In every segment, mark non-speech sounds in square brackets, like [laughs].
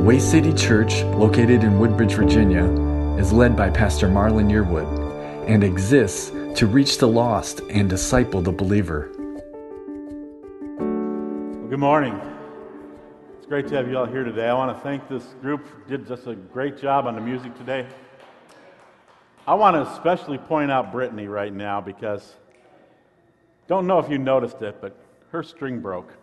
Way City Church, located in Woodbridge, Virginia, is led by Pastor Marlon Yearwood and exists to reach the lost and disciple the believer. Well, good morning. It's great to have you all here today. I want to thank this group. Did just a great job on the music today. I want to especially point out Brittany right now because don't know if you noticed it, but her string broke.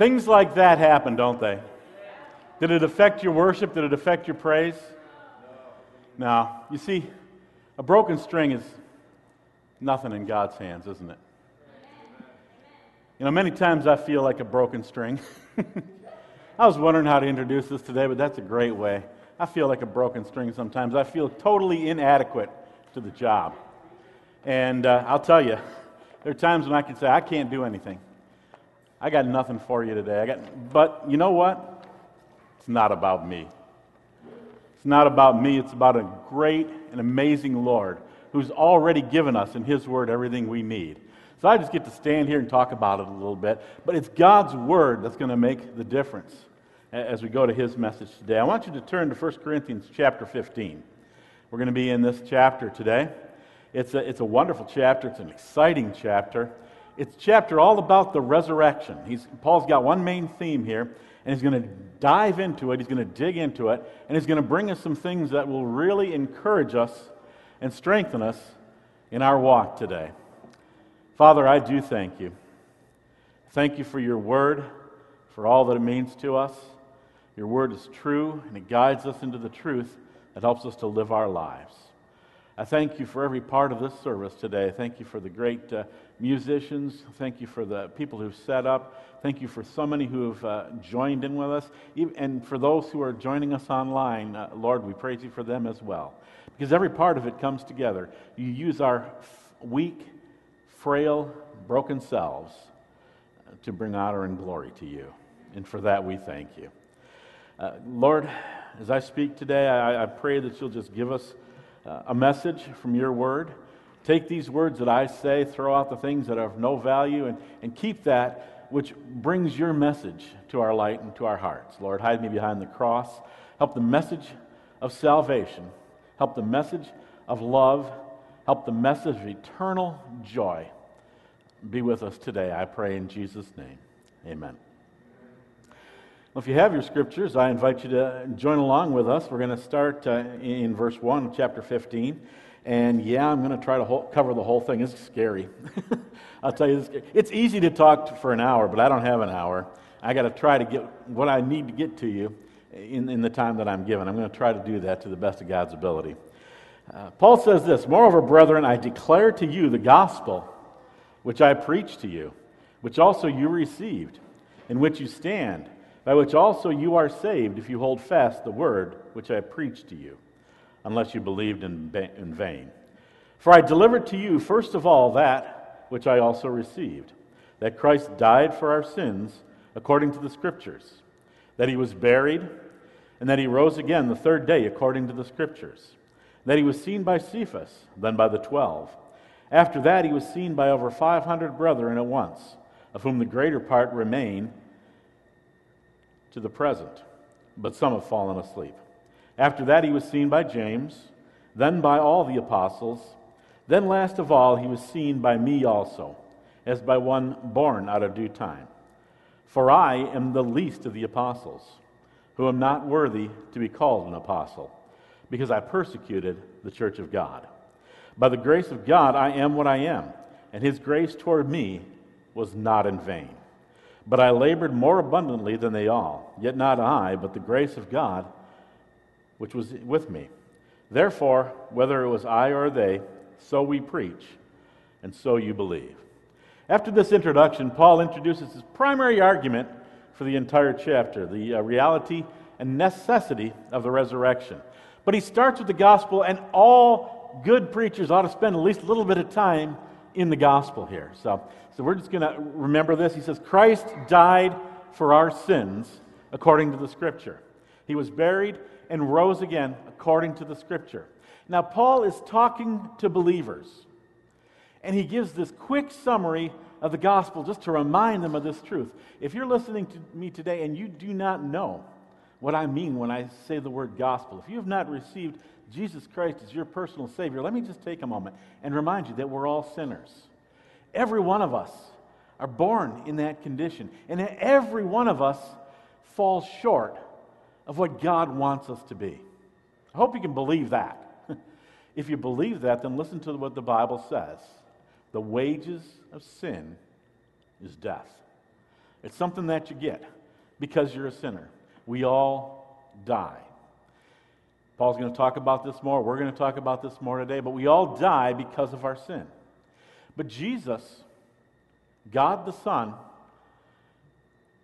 Things like that happen, don't they? Did it affect your worship? Did it affect your praise? No. You see, a broken string is nothing in God's hands, isn't it? You know, many times I feel like a broken string. [laughs] I was wondering how to introduce this today, but that's a great way. I feel like a broken string sometimes. I feel totally inadequate to the job. And uh, I'll tell you, there are times when I can say, I can't do anything. I got nothing for you today. I got, but you know what? It's not about me. It's not about me. It's about a great and amazing Lord who's already given us in His Word everything we need. So I just get to stand here and talk about it a little bit. But it's God's Word that's going to make the difference as we go to His message today. I want you to turn to 1 Corinthians chapter 15. We're going to be in this chapter today. It's a, it's a wonderful chapter, it's an exciting chapter. It's chapter all about the resurrection. He's, Paul's got one main theme here, and he's going to dive into it, he's going to dig into it, and he's going to bring us some things that will really encourage us and strengthen us in our walk today. Father, I do thank you. Thank you for your word, for all that it means to us. Your word is true, and it guides us into the truth that helps us to live our lives. I thank you for every part of this service today. Thank you for the great uh, musicians. Thank you for the people who've set up. Thank you for so many who have uh, joined in with us. And for those who are joining us online, uh, Lord, we praise you for them as well. Because every part of it comes together. You use our weak, frail, broken selves uh, to bring honor and glory to you. And for that, we thank you. Uh, Lord, as I speak today, I, I pray that you'll just give us uh, a message from your word. Take these words that I say, throw out the things that are of no value, and, and keep that which brings your message to our light and to our hearts. Lord, hide me behind the cross. Help the message of salvation, help the message of love, help the message of eternal joy be with us today. I pray in Jesus' name. Amen. Well, if you have your scriptures, I invite you to join along with us. We're going to start uh, in verse 1 chapter 15. And yeah, I'm going to try to whole, cover the whole thing. It's scary. [laughs] I'll tell you, this, it's easy to talk for an hour, but I don't have an hour. I got to try to get what I need to get to you in, in the time that I'm given. I'm going to try to do that to the best of God's ability. Uh, Paul says this Moreover, brethren, I declare to you the gospel which I preached to you, which also you received, in which you stand by which also you are saved if you hold fast the word which I preached to you, unless you believed in, in vain. For I delivered to you first of all that which I also received that Christ died for our sins according to the Scriptures, that he was buried, and that he rose again the third day according to the Scriptures, that he was seen by Cephas, then by the twelve. After that, he was seen by over 500 brethren at once, of whom the greater part remain to the present, but some have fallen asleep. After that, he was seen by James, then by all the apostles. Then, last of all, he was seen by me also, as by one born out of due time. For I am the least of the apostles, who am not worthy to be called an apostle, because I persecuted the church of God. By the grace of God, I am what I am, and his grace toward me was not in vain. But I labored more abundantly than they all, yet not I, but the grace of God which was with me. Therefore, whether it was I or they, so we preach, and so you believe. After this introduction, Paul introduces his primary argument for the entire chapter the uh, reality and necessity of the resurrection. But he starts with the gospel, and all good preachers ought to spend at least a little bit of time in the gospel here. So, so we're just going to remember this. He says, Christ died for our sins according to the scripture. He was buried and rose again according to the scripture. Now, Paul is talking to believers, and he gives this quick summary of the gospel just to remind them of this truth. If you're listening to me today and you do not know what I mean when I say the word gospel, if you have not received Jesus Christ as your personal Savior, let me just take a moment and remind you that we're all sinners. Every one of us are born in that condition, and every one of us falls short of what God wants us to be. I hope you can believe that. [laughs] if you believe that, then listen to what the Bible says. The wages of sin is death. It's something that you get because you're a sinner. We all die. Paul's going to talk about this more. We're going to talk about this more today, but we all die because of our sin. But Jesus, God the Son,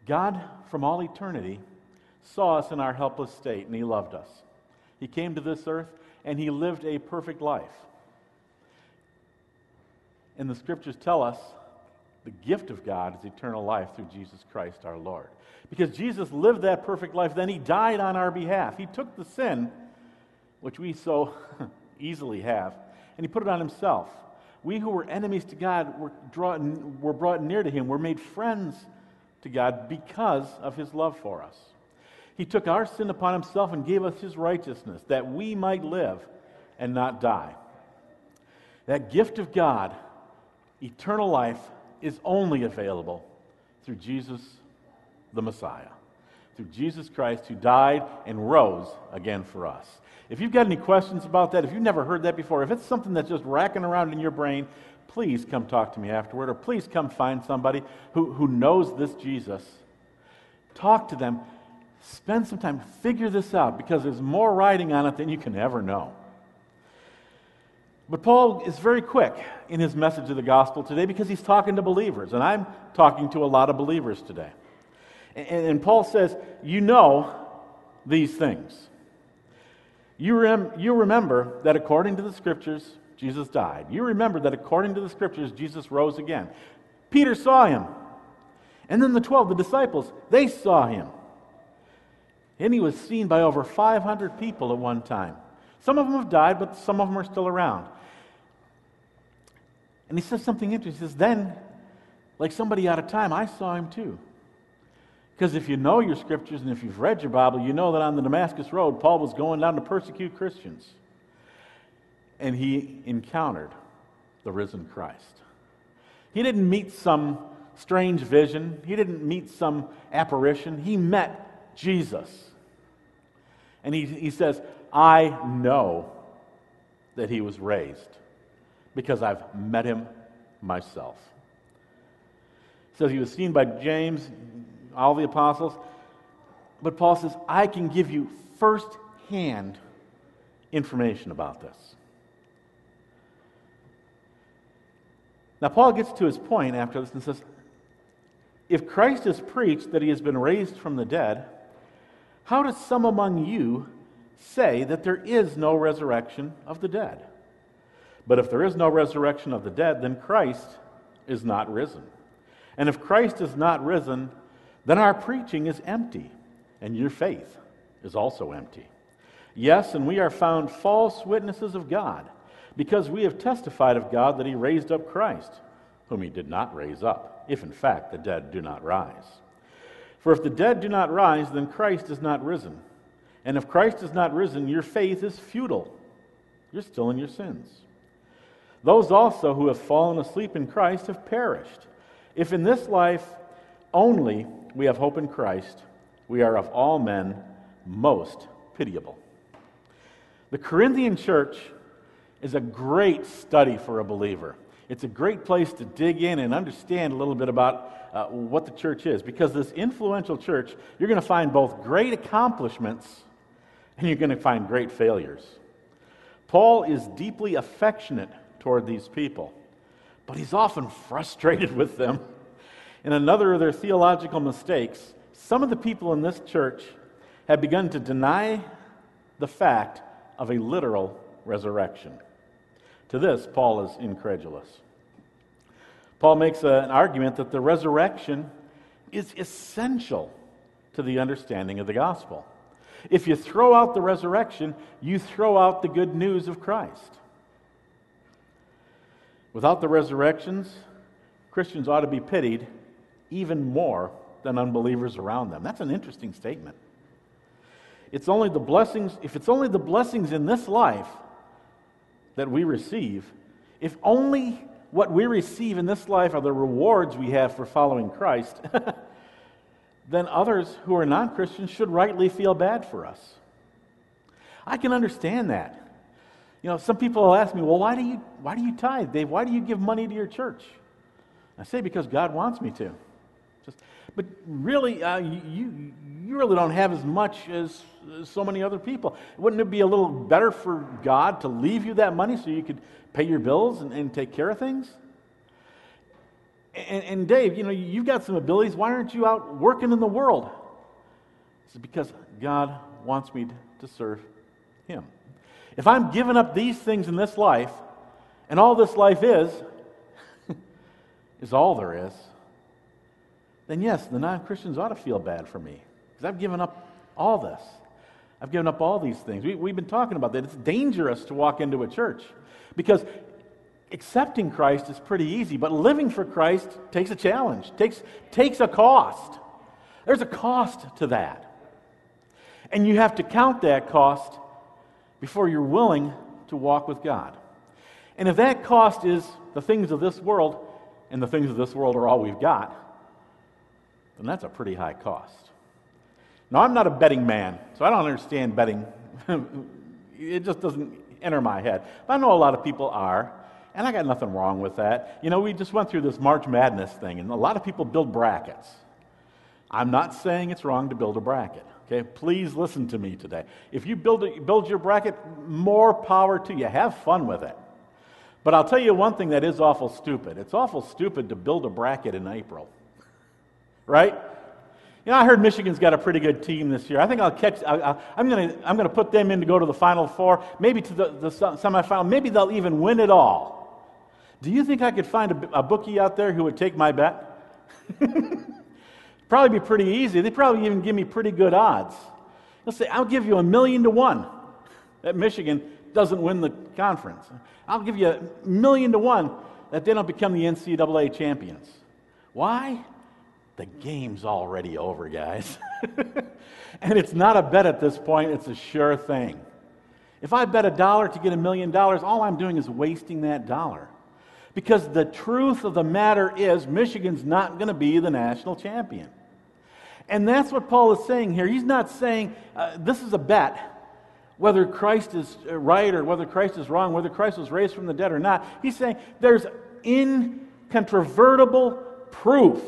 God from all eternity, saw us in our helpless state and He loved us. He came to this earth and He lived a perfect life. And the scriptures tell us the gift of God is eternal life through Jesus Christ our Lord. Because Jesus lived that perfect life, then He died on our behalf. He took the sin, which we so [laughs] easily have, and He put it on Himself. We who were enemies to God were, were brought near to Him, were made friends to God because of His love for us. He took our sin upon Himself and gave us His righteousness that we might live and not die. That gift of God eternal life is only available through Jesus the Messiah, through Jesus Christ who died and rose again for us. If you've got any questions about that, if you've never heard that before, if it's something that's just racking around in your brain, please come talk to me afterward, or please come find somebody who, who knows this Jesus. Talk to them. Spend some time, figure this out, because there's more writing on it than you can ever know. But Paul is very quick in his message of the gospel today because he's talking to believers, and I'm talking to a lot of believers today. And, and Paul says, You know these things. You, rem- you remember that according to the scriptures, Jesus died. You remember that according to the scriptures, Jesus rose again. Peter saw him. And then the 12, the disciples, they saw him. And he was seen by over 500 people at one time. Some of them have died, but some of them are still around. And he says something interesting. He says, Then, like somebody out of time, I saw him too. Because if you know your scriptures and if you've read your Bible, you know that on the Damascus Road, Paul was going down to persecute Christians. And he encountered the risen Christ. He didn't meet some strange vision, he didn't meet some apparition. He met Jesus. And he, he says, I know that he was raised because I've met him myself. He says he was seen by James, all the apostles. But Paul says, I can give you firsthand information about this. Now, Paul gets to his point after this and says, If Christ is preached that he has been raised from the dead, how does some among you say that there is no resurrection of the dead? But if there is no resurrection of the dead, then Christ is not risen. And if Christ is not risen, then our preaching is empty, and your faith is also empty. Yes, and we are found false witnesses of God, because we have testified of God that He raised up Christ, whom He did not raise up, if in fact the dead do not rise. For if the dead do not rise, then Christ is not risen. And if Christ is not risen, your faith is futile. You're still in your sins. Those also who have fallen asleep in Christ have perished. If in this life only we have hope in Christ, we are of all men most pitiable. The Corinthian church is a great study for a believer. It's a great place to dig in and understand a little bit about uh, what the church is. Because this influential church, you're going to find both great accomplishments and you're going to find great failures. Paul is deeply affectionate toward these people. But he's often frustrated with them. In another of their theological mistakes, some of the people in this church have begun to deny the fact of a literal resurrection. To this, Paul is incredulous. Paul makes a, an argument that the resurrection is essential to the understanding of the gospel. If you throw out the resurrection, you throw out the good news of Christ. Without the resurrections, Christians ought to be pitied even more than unbelievers around them. That's an interesting statement. It's only the blessings, if it's only the blessings in this life that we receive, if only what we receive in this life are the rewards we have for following Christ, [laughs] then others who are non Christians should rightly feel bad for us. I can understand that. You know, some people will ask me, well, why do you, why do you tithe, Dave? Why do you give money to your church? I say, because God wants me to. Just, but really, uh, you, you really don't have as much as, so many other people. Wouldn't it be a little better for God to leave you that money so you could pay your bills and, and take care of things? And, and, Dave, you know, you've got some abilities. Why aren't you out working in the world? It's because God wants me to serve Him. If I'm giving up these things in this life, and all this life is, [laughs] is all there is, then yes, the non Christians ought to feel bad for me because I've given up all this. I've given up all these things. We, have been talking about that. It's dangerous to walk into a church because accepting Christ is pretty easy, but living for Christ takes a challenge, takes, takes a cost. There's a cost to that. And you have to count that cost before you're willing to walk with God. And if that cost is the things of this world, and the things of this world are all we've got, then that's a pretty high cost. Now, I'm not a betting man, so I don't understand betting. [laughs] it just doesn't enter my head. But I know a lot of people are, and I got nothing wrong with that. You know, we just went through this March Madness thing, and a lot of people build brackets. I'm not saying it's wrong to build a bracket. Okay, please listen to me today. If you build, a, build your bracket, more power to you. Have fun with it. But I'll tell you one thing that is awful stupid. It's awful stupid to build a bracket in April. Right? You know, I heard Michigan's got a pretty good team this year. I think I'll catch, I, am going to I'm going to put them in to go to the Final Four, maybe to the, the semifinal. Maybe they'll even win it all. Do you think I could find a, a bookie out there who would take my bet? [laughs] Probably be pretty easy. They probably even give me pretty good odds. They'll say, I'll give you a million to one that Michigan doesn't win the conference. I'll give you a million to one that they don't become the NCAA champions. Why? The game's already over, guys. [laughs] and it's not a bet at this point, it's a sure thing. If I bet a dollar to get a million dollars, all I'm doing is wasting that dollar. Because the truth of the matter is, Michigan's not going to be the national champion. And that's what Paul is saying here. He's not saying uh, this is a bet, whether Christ is uh, right or whether Christ is wrong, whether Christ was raised from the dead or not. He's saying there's incontrovertible proof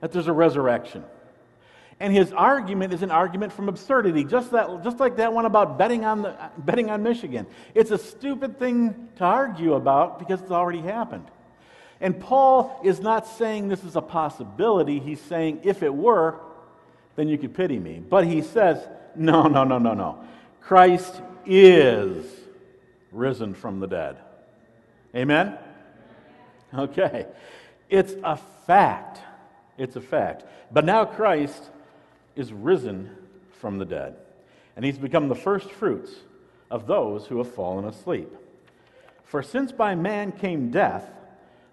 that there's a resurrection. And his argument is an argument from absurdity, just, that, just like that one about betting on, the, betting on Michigan. It's a stupid thing to argue about because it's already happened. And Paul is not saying this is a possibility. He's saying if it were, then you could pity me. But he says, no, no, no, no, no. Christ is risen from the dead. Amen? Okay. It's a fact. It's a fact. But now Christ is risen from the dead, and he's become the first fruits of those who have fallen asleep. For since by man came death,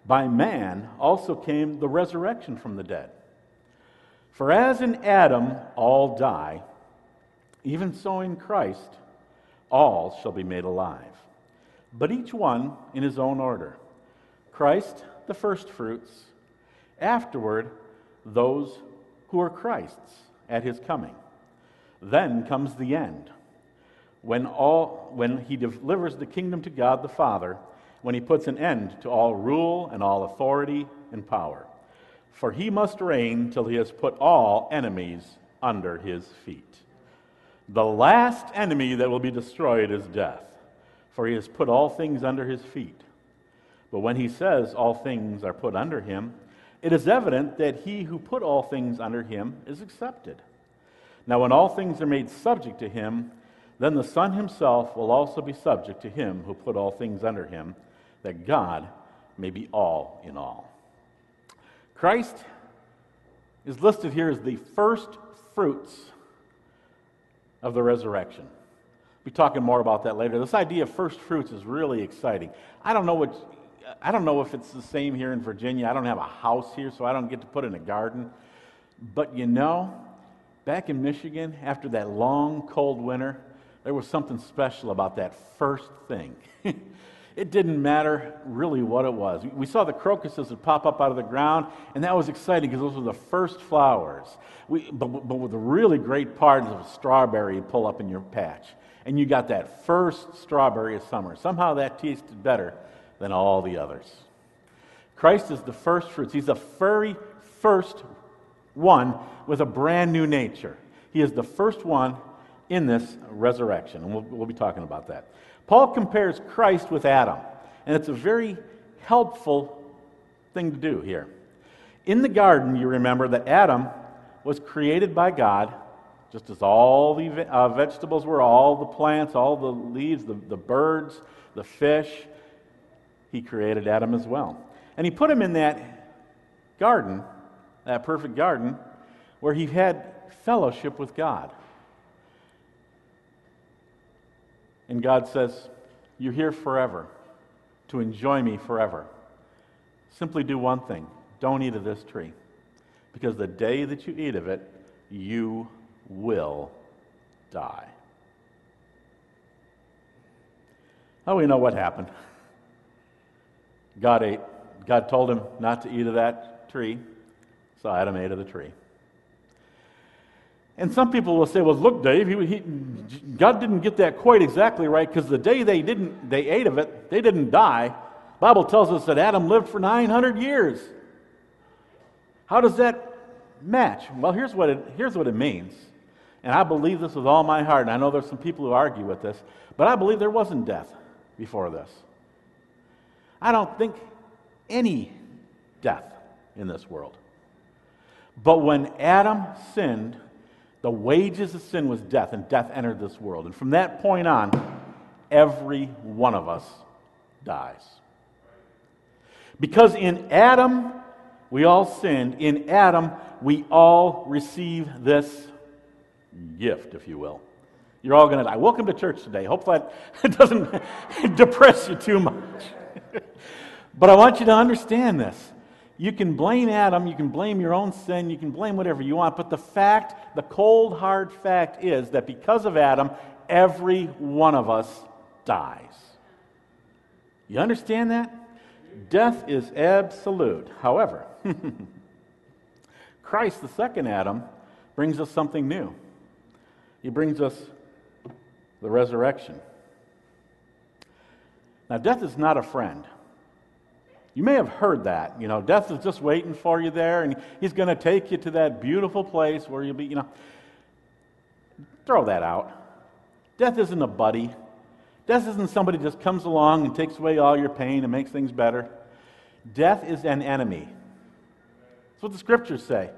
by man also came the resurrection from the dead. For as in Adam all die, even so in Christ all shall be made alive, but each one in his own order. Christ the firstfruits, afterward those who are Christ's at his coming. Then comes the end, when, all, when he delivers the kingdom to God the Father, when he puts an end to all rule and all authority and power. For he must reign till he has put all enemies under his feet. The last enemy that will be destroyed is death, for he has put all things under his feet. But when he says all things are put under him, it is evident that he who put all things under him is accepted. Now, when all things are made subject to him, then the Son himself will also be subject to him who put all things under him, that God may be all in all. Christ is listed here as the first fruits of the resurrection. We'll be talking more about that later. This idea of first fruits is really exciting. I don't know what I don't know if it's the same here in Virginia. I don't have a house here, so I don't get to put in a garden. But you know, back in Michigan, after that long, cold winter, there was something special about that first thing. [laughs] it didn't matter really what it was. We saw the crocuses that pop up out of the ground, and that was exciting because those were the first flowers. We, but, but with the really great part of a strawberry you pull up in your patch. And you got that first strawberry of summer. Somehow that tasted better than all the others. Christ is the first fruits. He's the very first one with a brand new nature. He is the first one in this resurrection, and we'll, we'll be talking about that. Paul compares Christ with Adam, and it's a very helpful thing to do here. In the garden, you remember that Adam was created by God, just as all the uh, vegetables were, all the plants, all the leaves, the, the birds, the fish. He created Adam as well. And he put him in that garden, that perfect garden, where he had fellowship with God. And God says, You're here forever to enjoy me forever. Simply do one thing don't eat of this tree. Because the day that you eat of it, you will die. How do we know what happened? God ate. God told him not to eat of that tree, so Adam ate of the tree. And some people will say, well, look, Dave, he, he, God didn't get that quite exactly right because the day they, didn't, they ate of it, they didn't die. Bible tells us that Adam lived for 900 years. How does that match? Well, here's what it, here's what it means. And I believe this with all my heart. And I know there's some people who argue with this, but I believe there wasn't death before this. I don't think any death in this world. But when Adam sinned, the wages of sin was death, and death entered this world. And from that point on, every one of us dies. Because in Adam, we all sinned. In Adam, we all receive this gift, if you will. You're all going to die. Welcome to church today. Hope that [laughs] doesn't [laughs] depress you too much. But I want you to understand this. You can blame Adam, you can blame your own sin, you can blame whatever you want, but the fact, the cold, hard fact is that because of Adam, every one of us dies. You understand that? Death is absolute. However, [laughs] Christ, the second Adam, brings us something new. He brings us the resurrection. Now, death is not a friend. You may have heard that. You know, death is just waiting for you there, and he's going to take you to that beautiful place where you'll be, you know. Throw that out. Death isn't a buddy. Death isn't somebody just comes along and takes away all your pain and makes things better. Death is an enemy. That's what the scriptures say.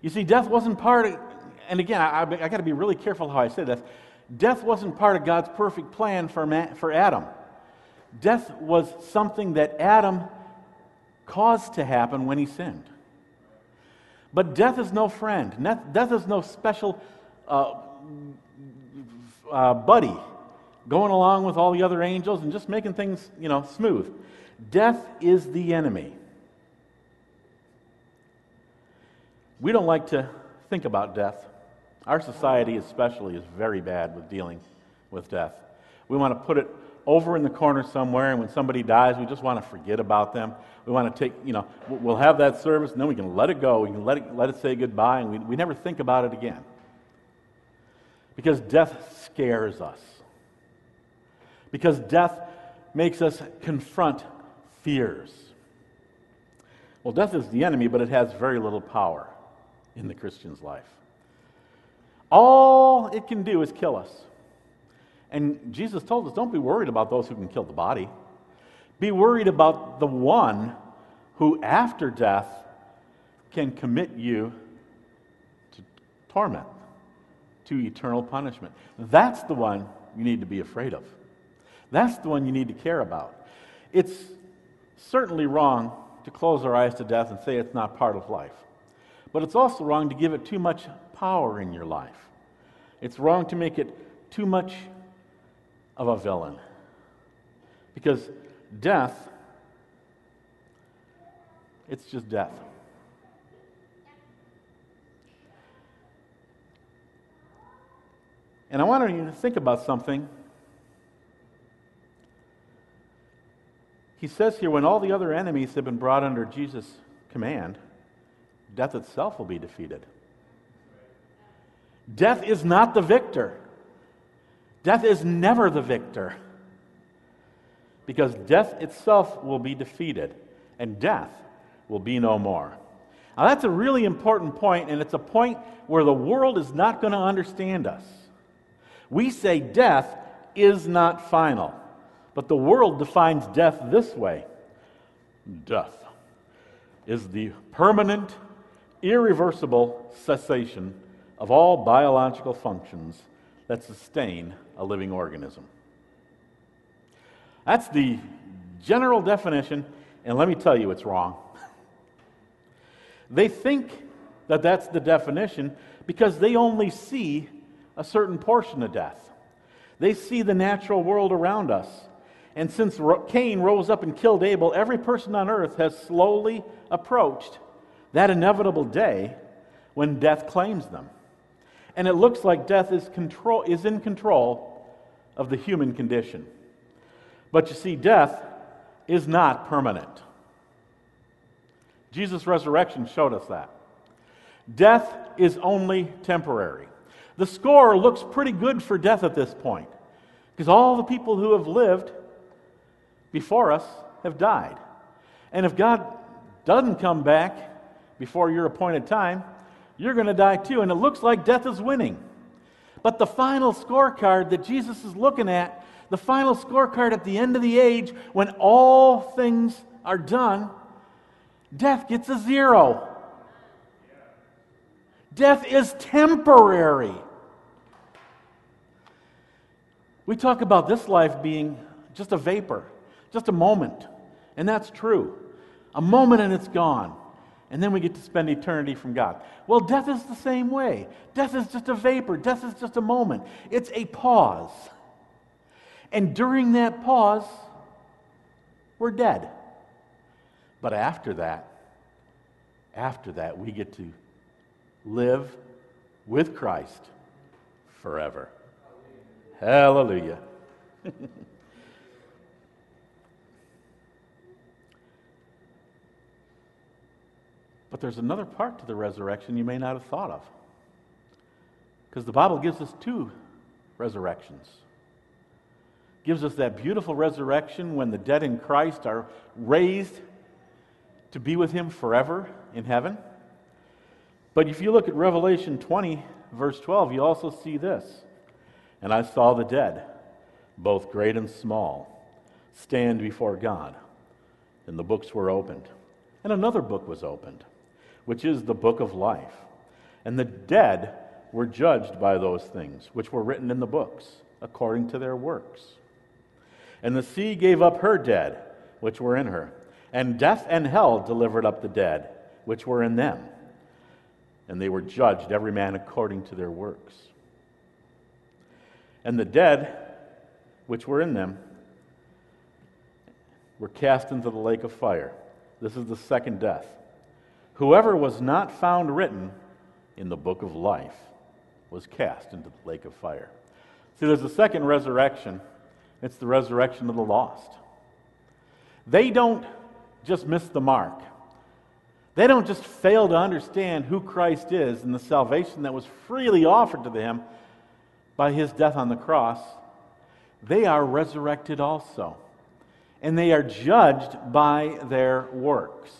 You see, death wasn't part of, and again, I, I got to be really careful how I say this. Death wasn't part of God's perfect plan for, man, for Adam. Death was something that Adam caused to happen when he sinned. But death is no friend. Death is no special uh, uh, buddy going along with all the other angels and just making things, you know, smooth. Death is the enemy. We don't like to think about death. Our society, especially, is very bad with dealing with death. We want to put it over in the corner somewhere, and when somebody dies, we just want to forget about them. We want to take, you know, we'll have that service, and then we can let it go. We can let it, let it say goodbye, and we, we never think about it again. Because death scares us. Because death makes us confront fears. Well, death is the enemy, but it has very little power in the Christian's life. All it can do is kill us. And Jesus told us don't be worried about those who can kill the body. Be worried about the one who, after death, can commit you to torment, to eternal punishment. That's the one you need to be afraid of. That's the one you need to care about. It's certainly wrong to close our eyes to death and say it's not part of life. But it's also wrong to give it too much power in your life. It's wrong to make it too much of a villain. Because death it's just death. And I want you to think about something. He says here when all the other enemies have been brought under Jesus' command, death itself will be defeated. Death is not the victor. Death is never the victor. Because death itself will be defeated, and death will be no more. Now, that's a really important point, and it's a point where the world is not going to understand us. We say death is not final, but the world defines death this way death is the permanent, irreversible cessation of all biological functions that sustain a living organism. That's the general definition, and let me tell you it's wrong. They think that that's the definition because they only see a certain portion of death. They see the natural world around us. And since Cain rose up and killed Abel, every person on earth has slowly approached that inevitable day when death claims them. And it looks like death is, control, is in control of the human condition. But you see, death is not permanent. Jesus' resurrection showed us that. Death is only temporary. The score looks pretty good for death at this point because all the people who have lived before us have died. And if God doesn't come back before your appointed time, you're going to die too. And it looks like death is winning. But the final scorecard that Jesus is looking at, the final scorecard at the end of the age, when all things are done, death gets a zero. Death is temporary. We talk about this life being just a vapor, just a moment. And that's true. A moment and it's gone. And then we get to spend eternity from God. Well, death is the same way. Death is just a vapor, death is just a moment. It's a pause. And during that pause, we're dead. But after that, after that, we get to live with Christ forever. Hallelujah. [laughs] but there's another part to the resurrection you may not have thought of. Because the Bible gives us two resurrections. Gives us that beautiful resurrection when the dead in Christ are raised to be with him forever in heaven. But if you look at Revelation 20, verse 12, you also see this. And I saw the dead, both great and small, stand before God. And the books were opened. And another book was opened, which is the book of life. And the dead were judged by those things which were written in the books, according to their works. And the sea gave up her dead, which were in her. And death and hell delivered up the dead, which were in them and they were judged, every man according to their works. And the dead, which were in them, were cast into the lake of fire. This is the second death. Whoever was not found written in the book of life was cast into the lake of fire. See, there's a second resurrection. It's the resurrection of the lost. They don't just miss the mark. They don't just fail to understand who Christ is and the salvation that was freely offered to them by his death on the cross. They are resurrected also. And they are judged by their works.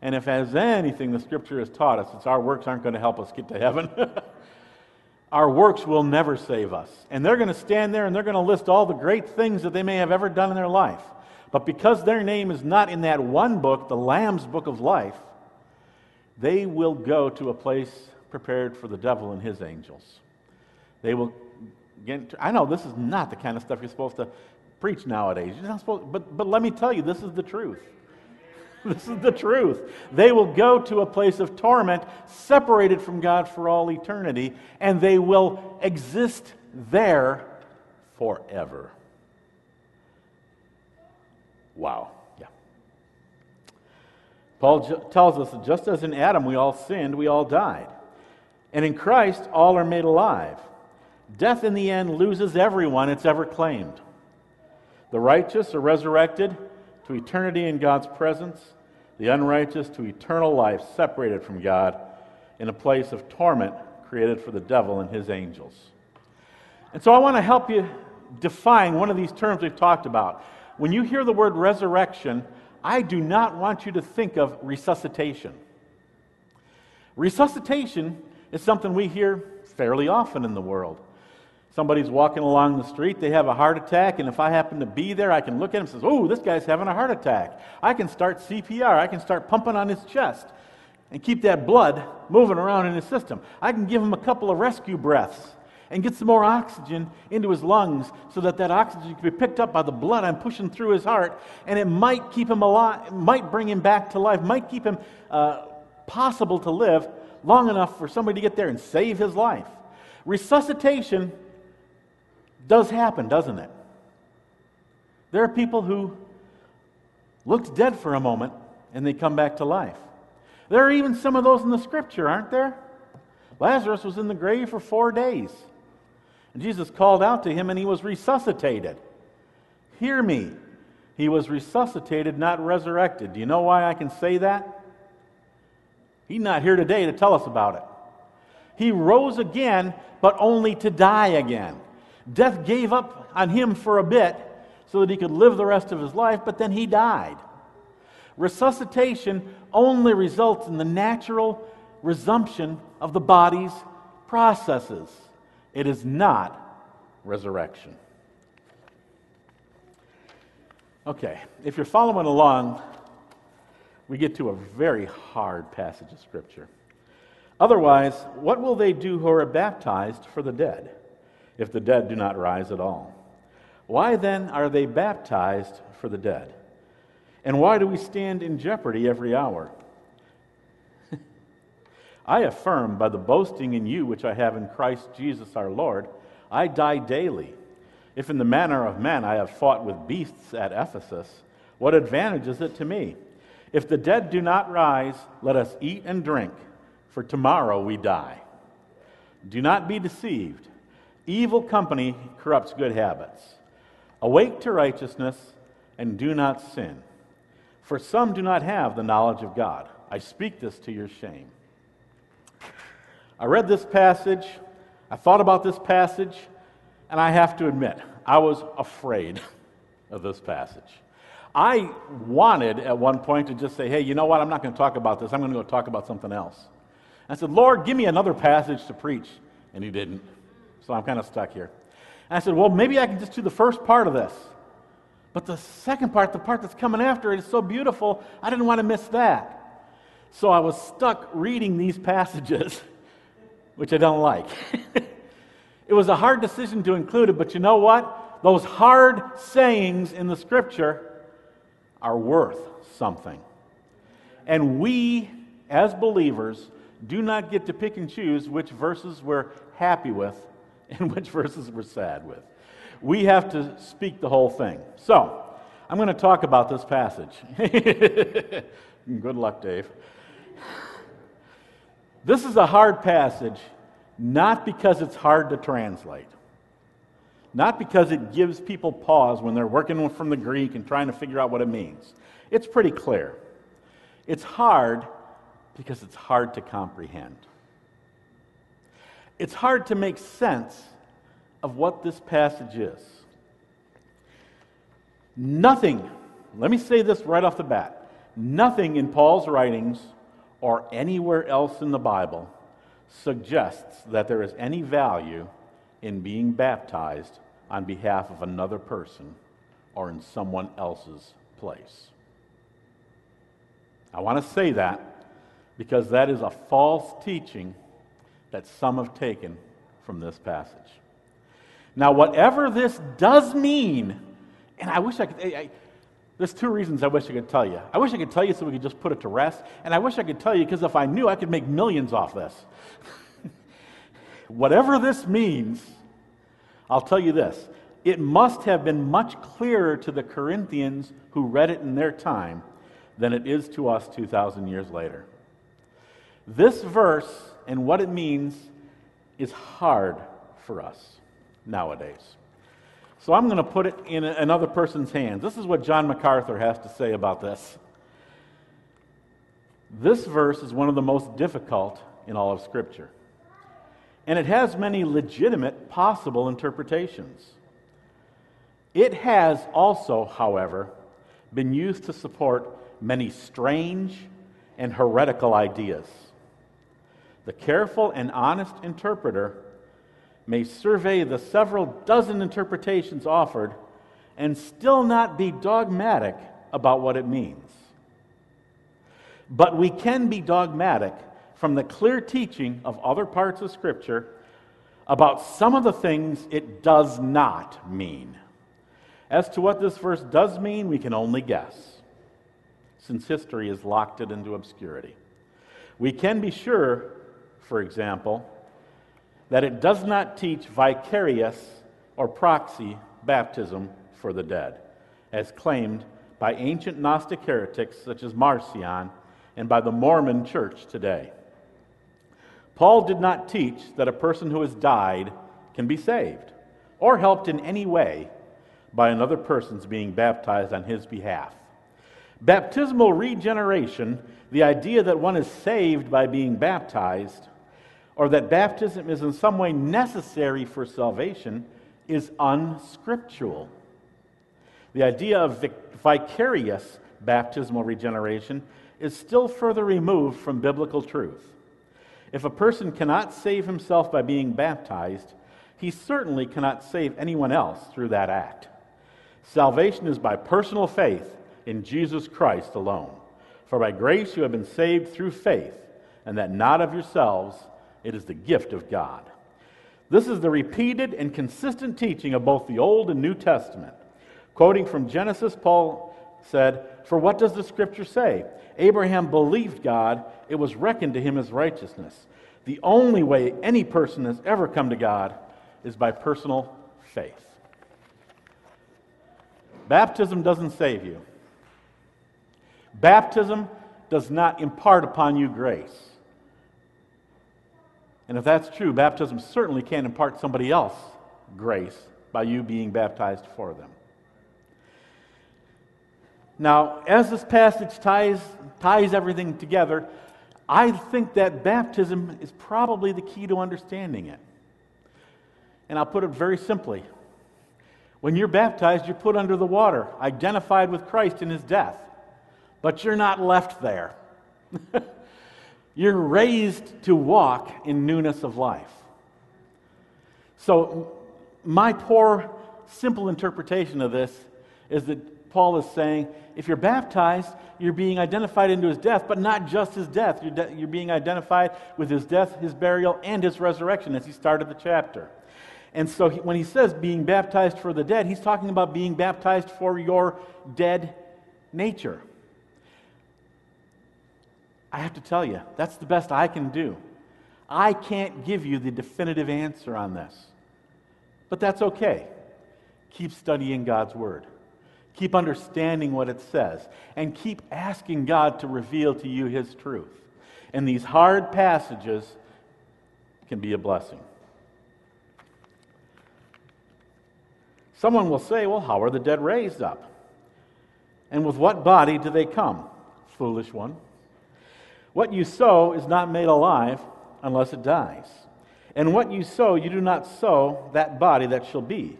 And if as anything the scripture has taught us, it's our works aren't going to help us get to heaven. [laughs] our works will never save us. And they're going to stand there and they're going to list all the great things that they may have ever done in their life. But because their name is not in that one book, the Lamb's book of life, they will go to a place prepared for the devil and his angels. They will get, I know this is not the kind of stuff you're supposed to preach nowadays. You're not supposed, but, but let me tell you, this is the truth. [laughs] This is the truth. They will go to a place of torment, separated from God for all eternity, and they will exist there forever. Wow. Yeah. Paul ju- tells us that just as in Adam we all sinned, we all died. And in Christ, all are made alive. Death in the end loses everyone it's ever claimed. The righteous are resurrected to eternity in God's presence, the unrighteous to eternal life separated from God in a place of torment created for the devil and his angels. And so I want to help you define one of these terms we've talked about. When you hear the word resurrection, I do not want you to think of resuscitation. Resuscitation is something we hear fairly often in the world. Somebody's walking along the street, they have a heart attack, and if I happen to be there, I can look at him and say, Oh, this guy's having a heart attack. I can start CPR, I can start pumping on his chest and keep that blood moving around in his system. I can give him a couple of rescue breaths and get some more oxygen into his lungs so that that oxygen can be picked up by the blood I'm pushing through his heart, and it might keep him alive, might bring him back to life, might keep him uh, possible to live long enough for somebody to get there and save his life. Resuscitation does happen, doesn't it? There are people who looked dead for a moment and they come back to life. There are even some of those in the scripture, aren't there? Lazarus was in the grave for four days. And Jesus called out to him and he was resuscitated. Hear me. He was resuscitated, not resurrected. Do you know why I can say that? He's not here today to tell us about it. He rose again, but only to die again. Death gave up on him for a bit so that he could live the rest of his life, but then he died. Resuscitation only results in the natural resumption of the body's processes. It is not resurrection. Okay, if you're following along, we get to a very hard passage of Scripture. Otherwise, what will they do who are baptized for the dead, if the dead do not rise at all? Why then are they baptized for the dead? And why do we stand in jeopardy every hour? [laughs] I affirm by the boasting in you which I have in Christ Jesus our Lord, I die daily. If in the manner of men I have fought with beasts at Ephesus, what advantage is it to me? If the dead do not rise, let us eat and drink, for tomorrow we die. Do not be deceived. Evil company corrupts good habits. Awake to righteousness and do not sin. For some do not have the knowledge of God. I speak this to your shame. I read this passage, I thought about this passage, and I have to admit, I was afraid [laughs] of this passage. I wanted at one point to just say, hey, you know what? I'm not going to talk about this. I'm going to go talk about something else. I said, Lord, give me another passage to preach. And he didn't. So I'm kind of stuck here. And I said, well, maybe I can just do the first part of this. But the second part, the part that's coming after it, is so beautiful, I didn't want to miss that. So I was stuck reading these passages [laughs] which I don't like. [laughs] it was a hard decision to include it, but you know what? Those hard sayings in the scripture are worth something. And we, as believers, do not get to pick and choose which verses we're happy with [laughs] and which verses we're sad with. We have to speak the whole thing. So, I'm going to talk about this passage. [laughs] Good luck, Dave. This is a hard passage, not because it's hard to translate, not because it gives people pause when they're working from the Greek and trying to figure out what it means. It's pretty clear. It's hard because it's hard to comprehend. It's hard to make sense of what this passage is. Nothing, let me say this right off the bat nothing in Paul's writings or anywhere else in the Bible suggests that there is any value in being baptized on behalf of another person or in someone else's place. I want to say that because that is a false teaching that some have taken from this passage. Now, whatever this does mean, and I wish I could. I, there's two reasons I wish I could tell you. I wish I could tell you so we could just put it to rest, and I wish I could tell you because if I knew, I could make millions off this. [laughs] Whatever this means, I'll tell you this it must have been much clearer to the Corinthians who read it in their time than it is to us 2,000 years later. This verse and what it means is hard for us nowadays. So I'm going to put it in another person's hands. This is what John MacArthur has to say about this. This verse is one of the most difficult in all of Scripture. And it has many legitimate possible interpretations. It has also, however, been used to support many strange and heretical ideas. The careful and honest interpreter may survey the several dozen interpretations offered and still not be dogmatic about what it means. But we can be dogmatic from the clear teaching of other parts of Scripture about some of the things it does not mean. As to what this verse does mean, we can only guess, since history has locked it into obscurity. We can be sure, for example, that it does not teach vicarious or proxy baptism for the dead, as claimed by ancient Gnostic heretics such as Marcion and by the Mormon church today. Paul did not teach that a person who has died can be saved or helped in any way by another person's being baptized on his behalf. Baptismal regeneration, the idea that one is saved by being baptized, or that baptism is in some way necessary for salvation, is unscriptural. The idea of vicarious baptismal regeneration is still further removed from biblical truth. If a person cannot save himself by being baptized, he certainly cannot save anyone else through that act. Salvation is by personal faith in Jesus Christ alone. For by grace you have been saved through faith, and that not of yourselves, it is the gift of God. This is the repeated and consistent teaching of both the Old and New Testament. Quoting from Genesis, Paul said, For what does the scripture say? Abraham believed God, it was reckoned to him as righteousness. The only way any person has ever come to God is by personal faith. Baptism doesn't save you. Baptism does not impart upon you grace. And if that's true, baptism certainly can't impart somebody else grace by you being baptized for them. Now, as this passage ties, ties everything together, I think that baptism is probably the key to understanding it. And I'll put it very simply when you're baptized, you're put under the water, identified with Christ in his death. But you're not left there. [laughs] you're raised to walk in newness of life. So, my poor, simple interpretation of this is that Paul is saying if you're baptized, you're being identified into his death, but not just his death. You're, de- you're being identified with his death, his burial, and his resurrection as he started the chapter. And so he, when he says being baptized for the dead, he's talking about being baptized for your dead nature. I have to tell you, that's the best I can do. I can't give you the definitive answer on this. But that's okay. Keep studying God's Word. Keep understanding what it says. And keep asking God to reveal to you His truth. And these hard passages can be a blessing. Someone will say, Well, how are the dead raised up? And with what body do they come? Foolish one. What you sow is not made alive unless it dies. And what you sow, you do not sow that body that shall be,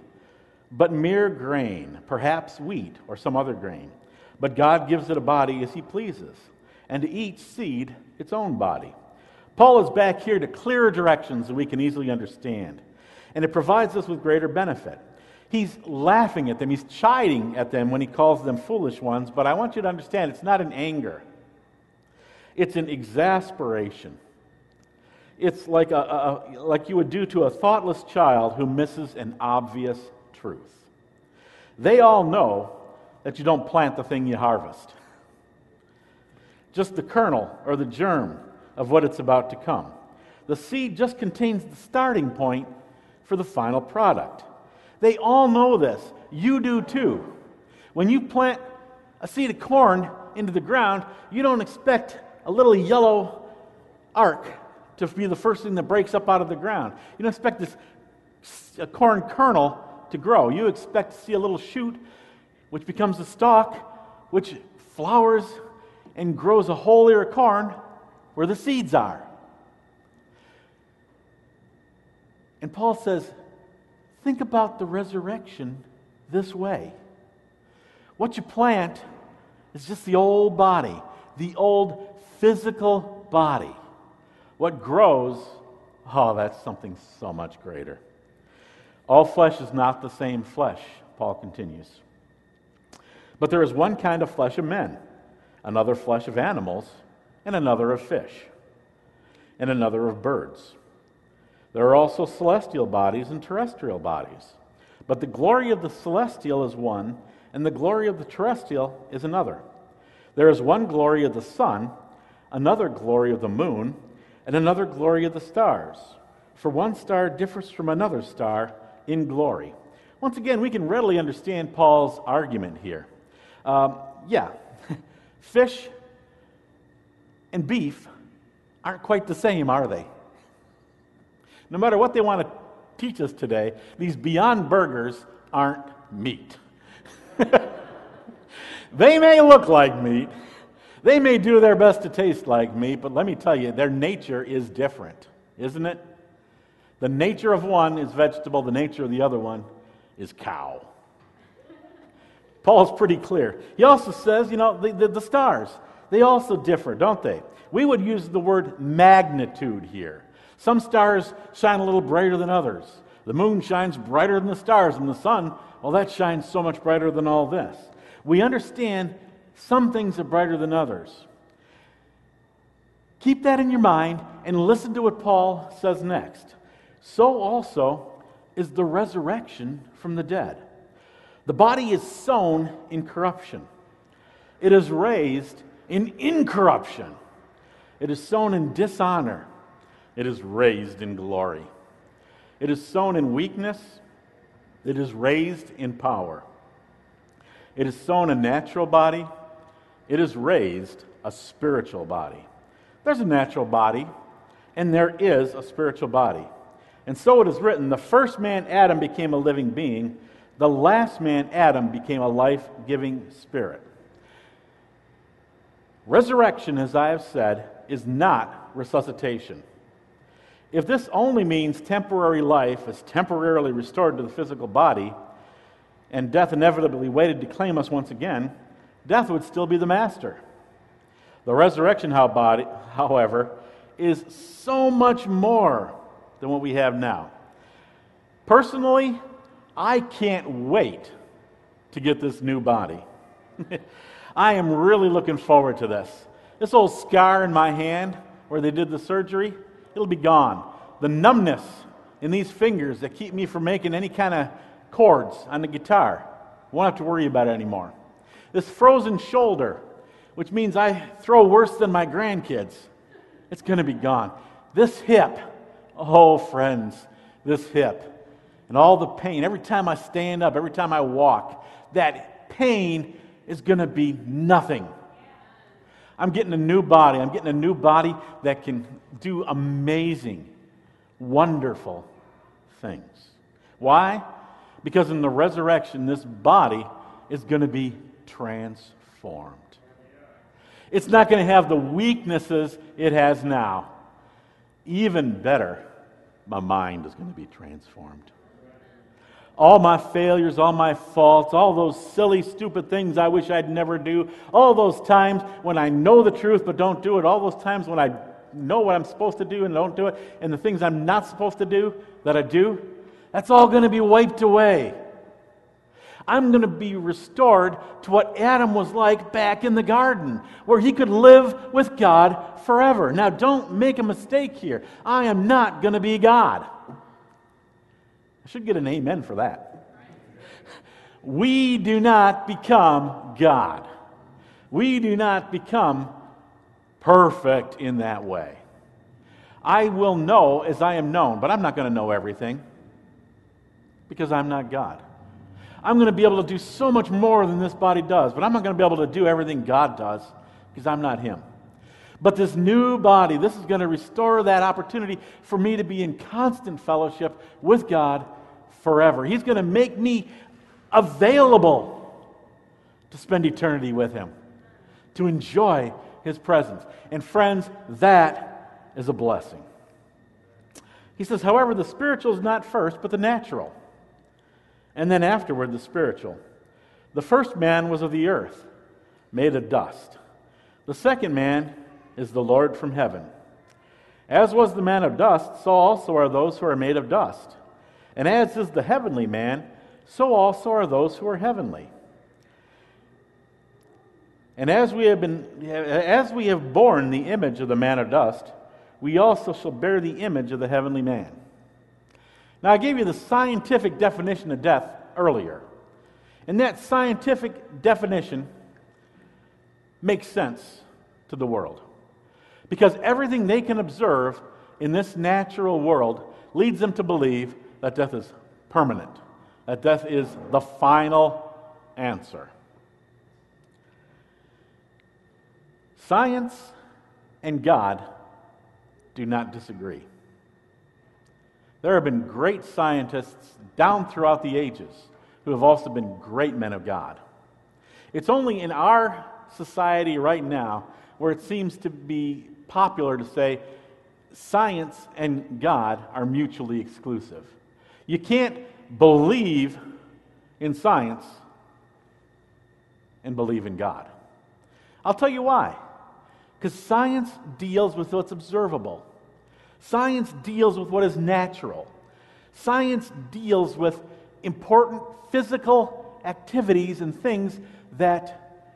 but mere grain, perhaps wheat or some other grain. But God gives it a body as He pleases, and to each seed its own body. Paul is back here to clearer directions that we can easily understand, and it provides us with greater benefit. He's laughing at them, he's chiding at them when he calls them foolish ones, but I want you to understand it's not in anger, it's an exasperation. It's like, a, a, like you would do to a thoughtless child who misses an obvious truth. They all know that you don't plant the thing you harvest, just the kernel or the germ of what it's about to come. The seed just contains the starting point for the final product. They all know this. You do too. When you plant a seed of corn into the ground, you don't expect a little yellow arc to be the first thing that breaks up out of the ground. You don't expect this corn kernel to grow. You expect to see a little shoot, which becomes a stalk, which flowers and grows a whole ear of corn where the seeds are. And Paul says, think about the resurrection this way. What you plant is just the old body, the old physical body. What grows, oh, that's something so much greater. All flesh is not the same flesh, Paul continues. But there is one kind of flesh of men, another flesh of animals, and another of fish, and another of birds. There are also celestial bodies and terrestrial bodies. But the glory of the celestial is one, and the glory of the terrestrial is another. There is one glory of the sun, another glory of the moon, and another glory of the stars. For one star differs from another star in glory. Once again, we can readily understand Paul's argument here. Um, yeah, [laughs] fish and beef aren't quite the same, are they? No matter what they want to teach us today, these beyond burgers aren't meat. [laughs] they may look like meat, they may do their best to taste like meat, but let me tell you, their nature is different, isn't it? The nature of one is vegetable, the nature of the other one is cow. Paul's pretty clear. He also says, you know, the, the, the, stars, they also differ, don't they? We would use the word magnitude here. Some stars shine a little brighter than others. The moon shines brighter than the stars, and the sun, well, that shines so much brighter than all this. We understand some things are brighter than others. Keep that in your mind and listen to what Paul says next so also is the resurrection from the dead. The body is sown in corruption, it is raised in incorruption. It is sown in dishonor, it is raised in glory. It is sown in weakness, it is raised in power. It is sown a natural body, it is raised a spiritual body. There's a natural body, and there is a spiritual body. And so it is written the first man, Adam, became a living being, the last man, Adam, became a life giving spirit. Resurrection, as I have said, is not resuscitation. If this only means temporary life is temporarily restored to the physical body, and death inevitably waited to claim us once again, death would still be the master. The resurrection, however, is so much more than what we have now. Personally, I can't wait to get this new body. [laughs] I am really looking forward to this. This old scar in my hand where they did the surgery, it'll be gone. The numbness in these fingers that keep me from making any kind of chords on the guitar, won't have to worry about it anymore. This frozen shoulder, which means I throw worse than my grandkids, it's going to be gone. This hip, Oh, friends, this hip and all the pain, every time I stand up, every time I walk, that pain is going to be nothing. I'm getting a new body. I'm getting a new body that can do amazing, wonderful things. Why? Because in the resurrection, this body is going to be transformed. It's not going to have the weaknesses it has now. Even better, my mind is going to be transformed. All my failures, all my faults, all those silly, stupid things I wish I'd never do, all those times when I know the truth but don't do it, all those times when I know what I'm supposed to do and don't do it, and the things I'm not supposed to do that I do, that's all going to be wiped away. I'm going to be restored to what Adam was like back in the garden, where he could live with God forever. Now, don't make a mistake here. I am not going to be God. I should get an amen for that. We do not become God. We do not become perfect in that way. I will know as I am known, but I'm not going to know everything because I'm not God. I'm going to be able to do so much more than this body does, but I'm not going to be able to do everything God does because I'm not Him. But this new body, this is going to restore that opportunity for me to be in constant fellowship with God forever. He's going to make me available to spend eternity with Him, to enjoy His presence. And friends, that is a blessing. He says, however, the spiritual is not first, but the natural. And then afterward, the spiritual. The first man was of the earth, made of dust. The second man is the Lord from heaven. As was the man of dust, so also are those who are made of dust. And as is the heavenly man, so also are those who are heavenly. And as we have been as we have borne the image of the man of dust, we also shall bear the image of the heavenly man. Now I gave you the scientific definition of death earlier. And that scientific definition makes sense to the world. Because everything they can observe in this natural world leads them to believe that death is permanent, that death is the final answer. Science and God do not disagree. There have been great scientists down throughout the ages who have also been great men of God. It's only in our society right now where it seems to be popular to say science and God are mutually exclusive. You can't believe in science and believe in God. I'll tell you why. Because science deals with what's observable, science deals with what is natural, science deals with important physical activities and things that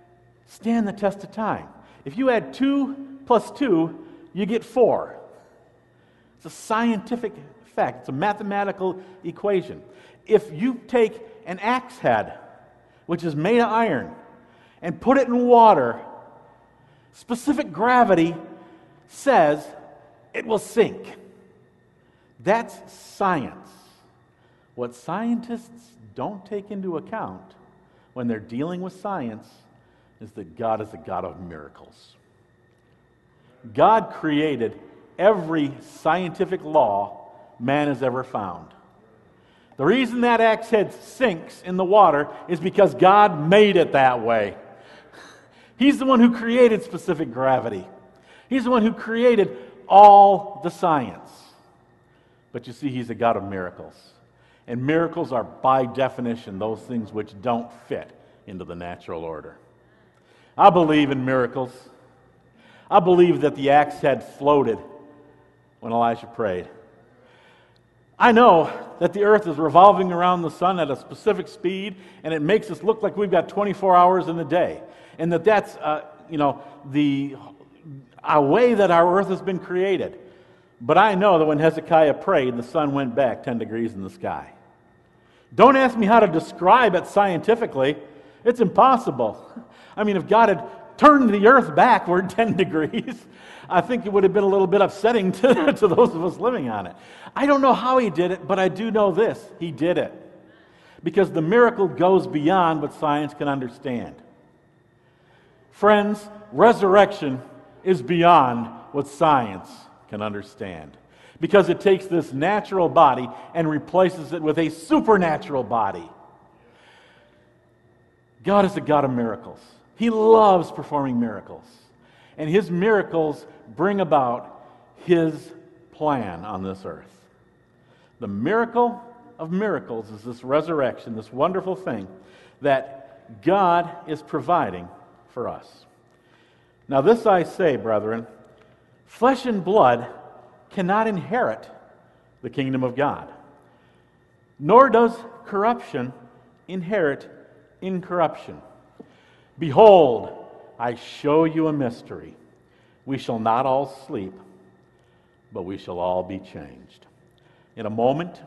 stand the test of time. If you add 2 plus 2, you get 4. It's a scientific fact, it's a mathematical equation. If you take an axe head, which is made of iron, and put it in water, specific gravity says it will sink. That's science. What scientists don't take into account when they're dealing with science is that God is a God of miracles. God created every scientific law man has ever found. The reason that axe head sinks in the water is because God made it that way. He's the one who created specific gravity. He's the one who created all the science. But you see, He's a God of miracles. And miracles are, by definition, those things which don't fit into the natural order. I believe in miracles. I believe that the axe head floated when Elijah prayed. I know that the earth is revolving around the sun at a specific speed, and it makes us look like we've got 24 hours in a day and that that's, uh, you know, the a way that our earth has been created. But I know that when Hezekiah prayed, the sun went back 10 degrees in the sky. Don't ask me how to describe it scientifically. It's impossible. I mean, if God had turned the earth backward 10 [laughs] degrees, I think it would have been a little bit upsetting to, [laughs] to those of us living on it. I don't know how he did it, but I do know this he did it. Because the miracle goes beyond what science can understand. Friends, resurrection is beyond what science can understand because it takes this natural body and replaces it with a supernatural body. God is a God of miracles. He loves performing miracles. And his miracles bring about his plan on this earth. The miracle of miracles is this resurrection, this wonderful thing that God is providing for us. Now, this I say, brethren flesh and blood cannot inherit the kingdom of God, nor does corruption inherit incorruption. Behold, I show you a mystery. We shall not all sleep, but we shall all be changed. In a moment,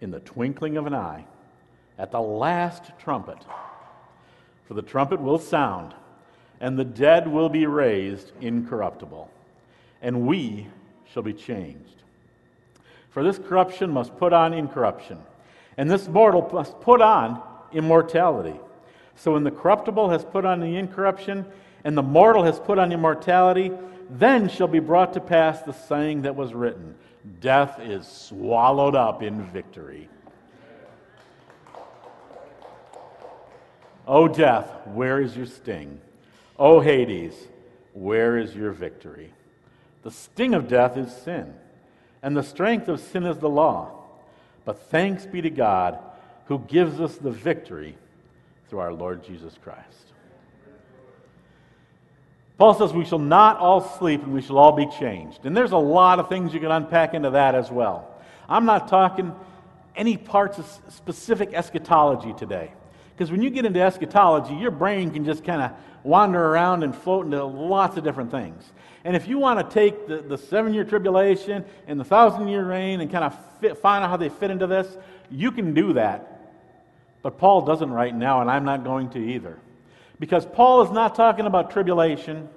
in the twinkling of an eye, at the last trumpet, for the trumpet will sound, and the dead will be raised incorruptible, and we shall be changed. For this corruption must put on incorruption, and this mortal must put on immortality. So when the corruptible has put on the incorruption, and the mortal has put on immortality, then shall be brought to pass the saying that was written Death is swallowed up in victory. O death, where is your sting? O Hades, where is your victory? The sting of death is sin, and the strength of sin is the law. But thanks be to God who gives us the victory through our Lord Jesus Christ. Paul says we shall not all sleep and we shall all be changed. And there's a lot of things you can unpack into that as well. I'm not talking any parts of specific eschatology today. Because when you get into eschatology, your brain can just kind of wander around and float into lots of different things. And if you want to take the, the seven year tribulation and the thousand year reign and kind of find out how they fit into this, you can do that. But Paul doesn't right now, and I'm not going to either. Because Paul is not talking about tribulation.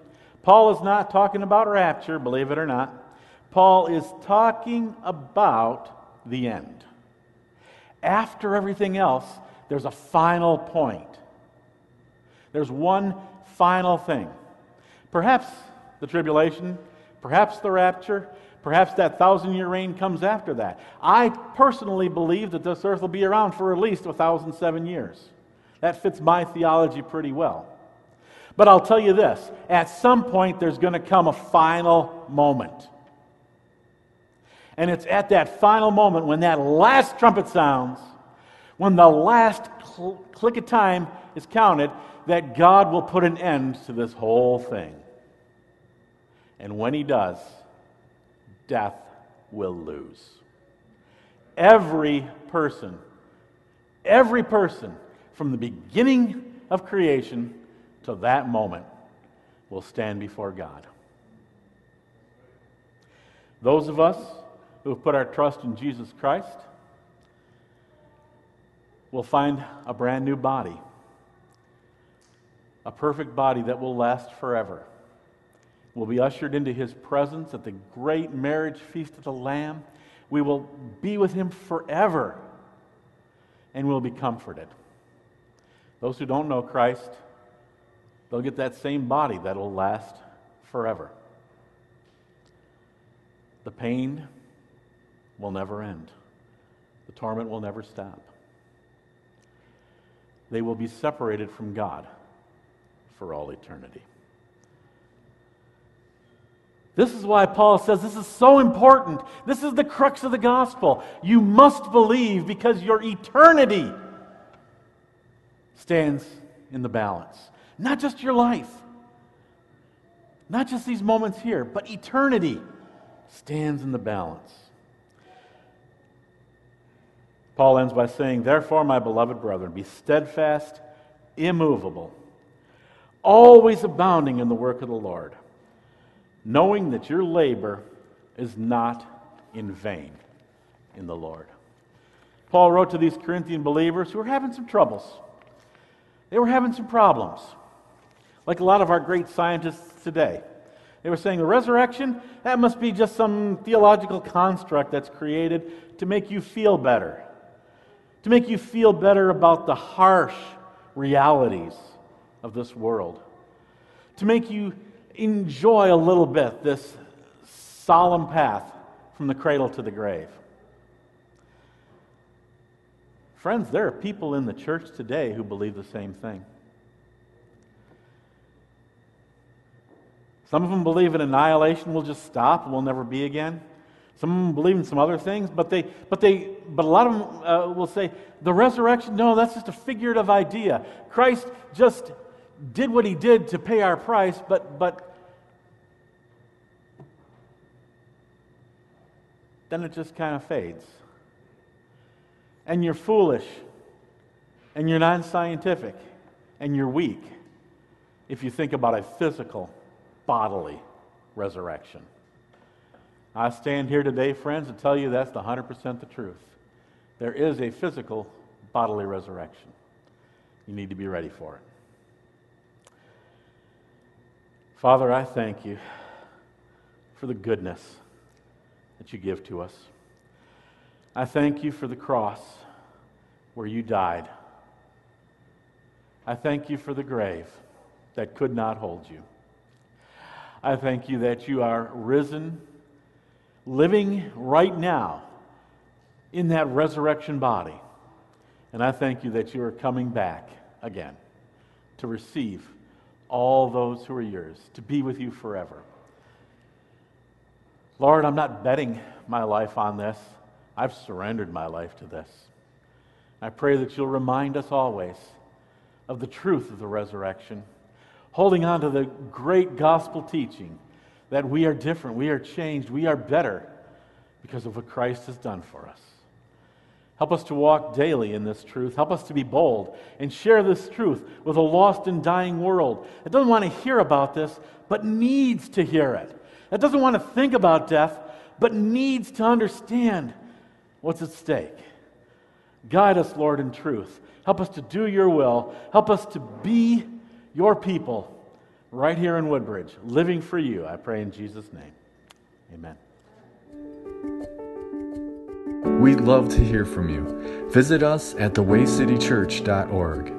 Paul is not talking about rapture, believe it or not. Paul is talking about the end. After everything else, there's a final point. There's one final thing. Perhaps the tribulation, perhaps the rapture, perhaps that thousand year reign comes after that. I personally believe that this earth will be around for at least a thousand seven years. That fits my theology pretty well. But I'll tell you this at some point, there's going to come a final moment. And it's at that final moment when that last trumpet sounds, when the last cl- click of time is counted, that God will put an end to this whole thing. And when He does, death will lose. Every person, every person from the beginning of creation to that moment will stand before God. Those of us who have put our trust in Jesus Christ will find a brand new body, a perfect body that will last forever. We'll be ushered into his presence at the great marriage feast of the Lamb. We will be with him forever and we'll be comforted. Those who don't know Christ, they'll get that same body that'll last forever. The pain will never end, the torment will never stop. They will be separated from God for all eternity. This is why Paul says this is so important. This is the crux of the gospel. You must believe because your eternity stands in the balance. Not just your life, not just these moments here, but eternity stands in the balance. Paul ends by saying, Therefore, my beloved brethren, be steadfast, immovable, always abounding in the work of the Lord, knowing that your labor is not in vain in the Lord. Paul wrote to these Corinthian believers who were having some troubles. They were having some problems, like a lot of our great scientists today. They were saying the resurrection, that must be just some theological construct that's created to make you feel better, to make you feel better about the harsh realities of this world, to make you enjoy a little bit this solemn path from the cradle to the grave. Friends, there are people in the church today who believe the same thing. Some of them believe in annihilation will just stop and will never be again. Some believe in some other things, but they, but they, but a lot of them uh, will say the resurrection. No, that's just a figurative idea. Christ just did what he did to pay our price, but but then it just kind of fades and you're foolish, and you're non scientific, and you're weak if you think about a physical, bodily resurrection. I stand here today, friends, to tell you that's the 100% the truth. There is a physical, bodily resurrection. You need to be ready for it. Father, I thank you for the goodness that you give to us. I thank you for the cross where you died I thank you for the grave that could not hold you. I thank you that you are risen, living right now in that resurrection body. And I thank you that you are coming back again to receive all those who are yours, to be with you forever. Lord, I'm not betting my life on this. I've surrendered my life to this. I pray that you'll remind us always of the truth of the resurrection, holding on to the great gospel teaching that we are different, we are changed, we are better because of what Christ has done for us. Help us to walk daily in this truth. Help us to be bold and share this truth with a lost and dying world that doesn't want to hear about this, but needs to hear it. That doesn't want to think about death, but needs to understand what's at stake. Guide us, Lord, in truth. Help us to do your will. Help us to be your people right here in Woodbridge, living for you. I pray in Jesus' name. Amen. We'd love to hear from you. Visit us at thewaycitychurch.org.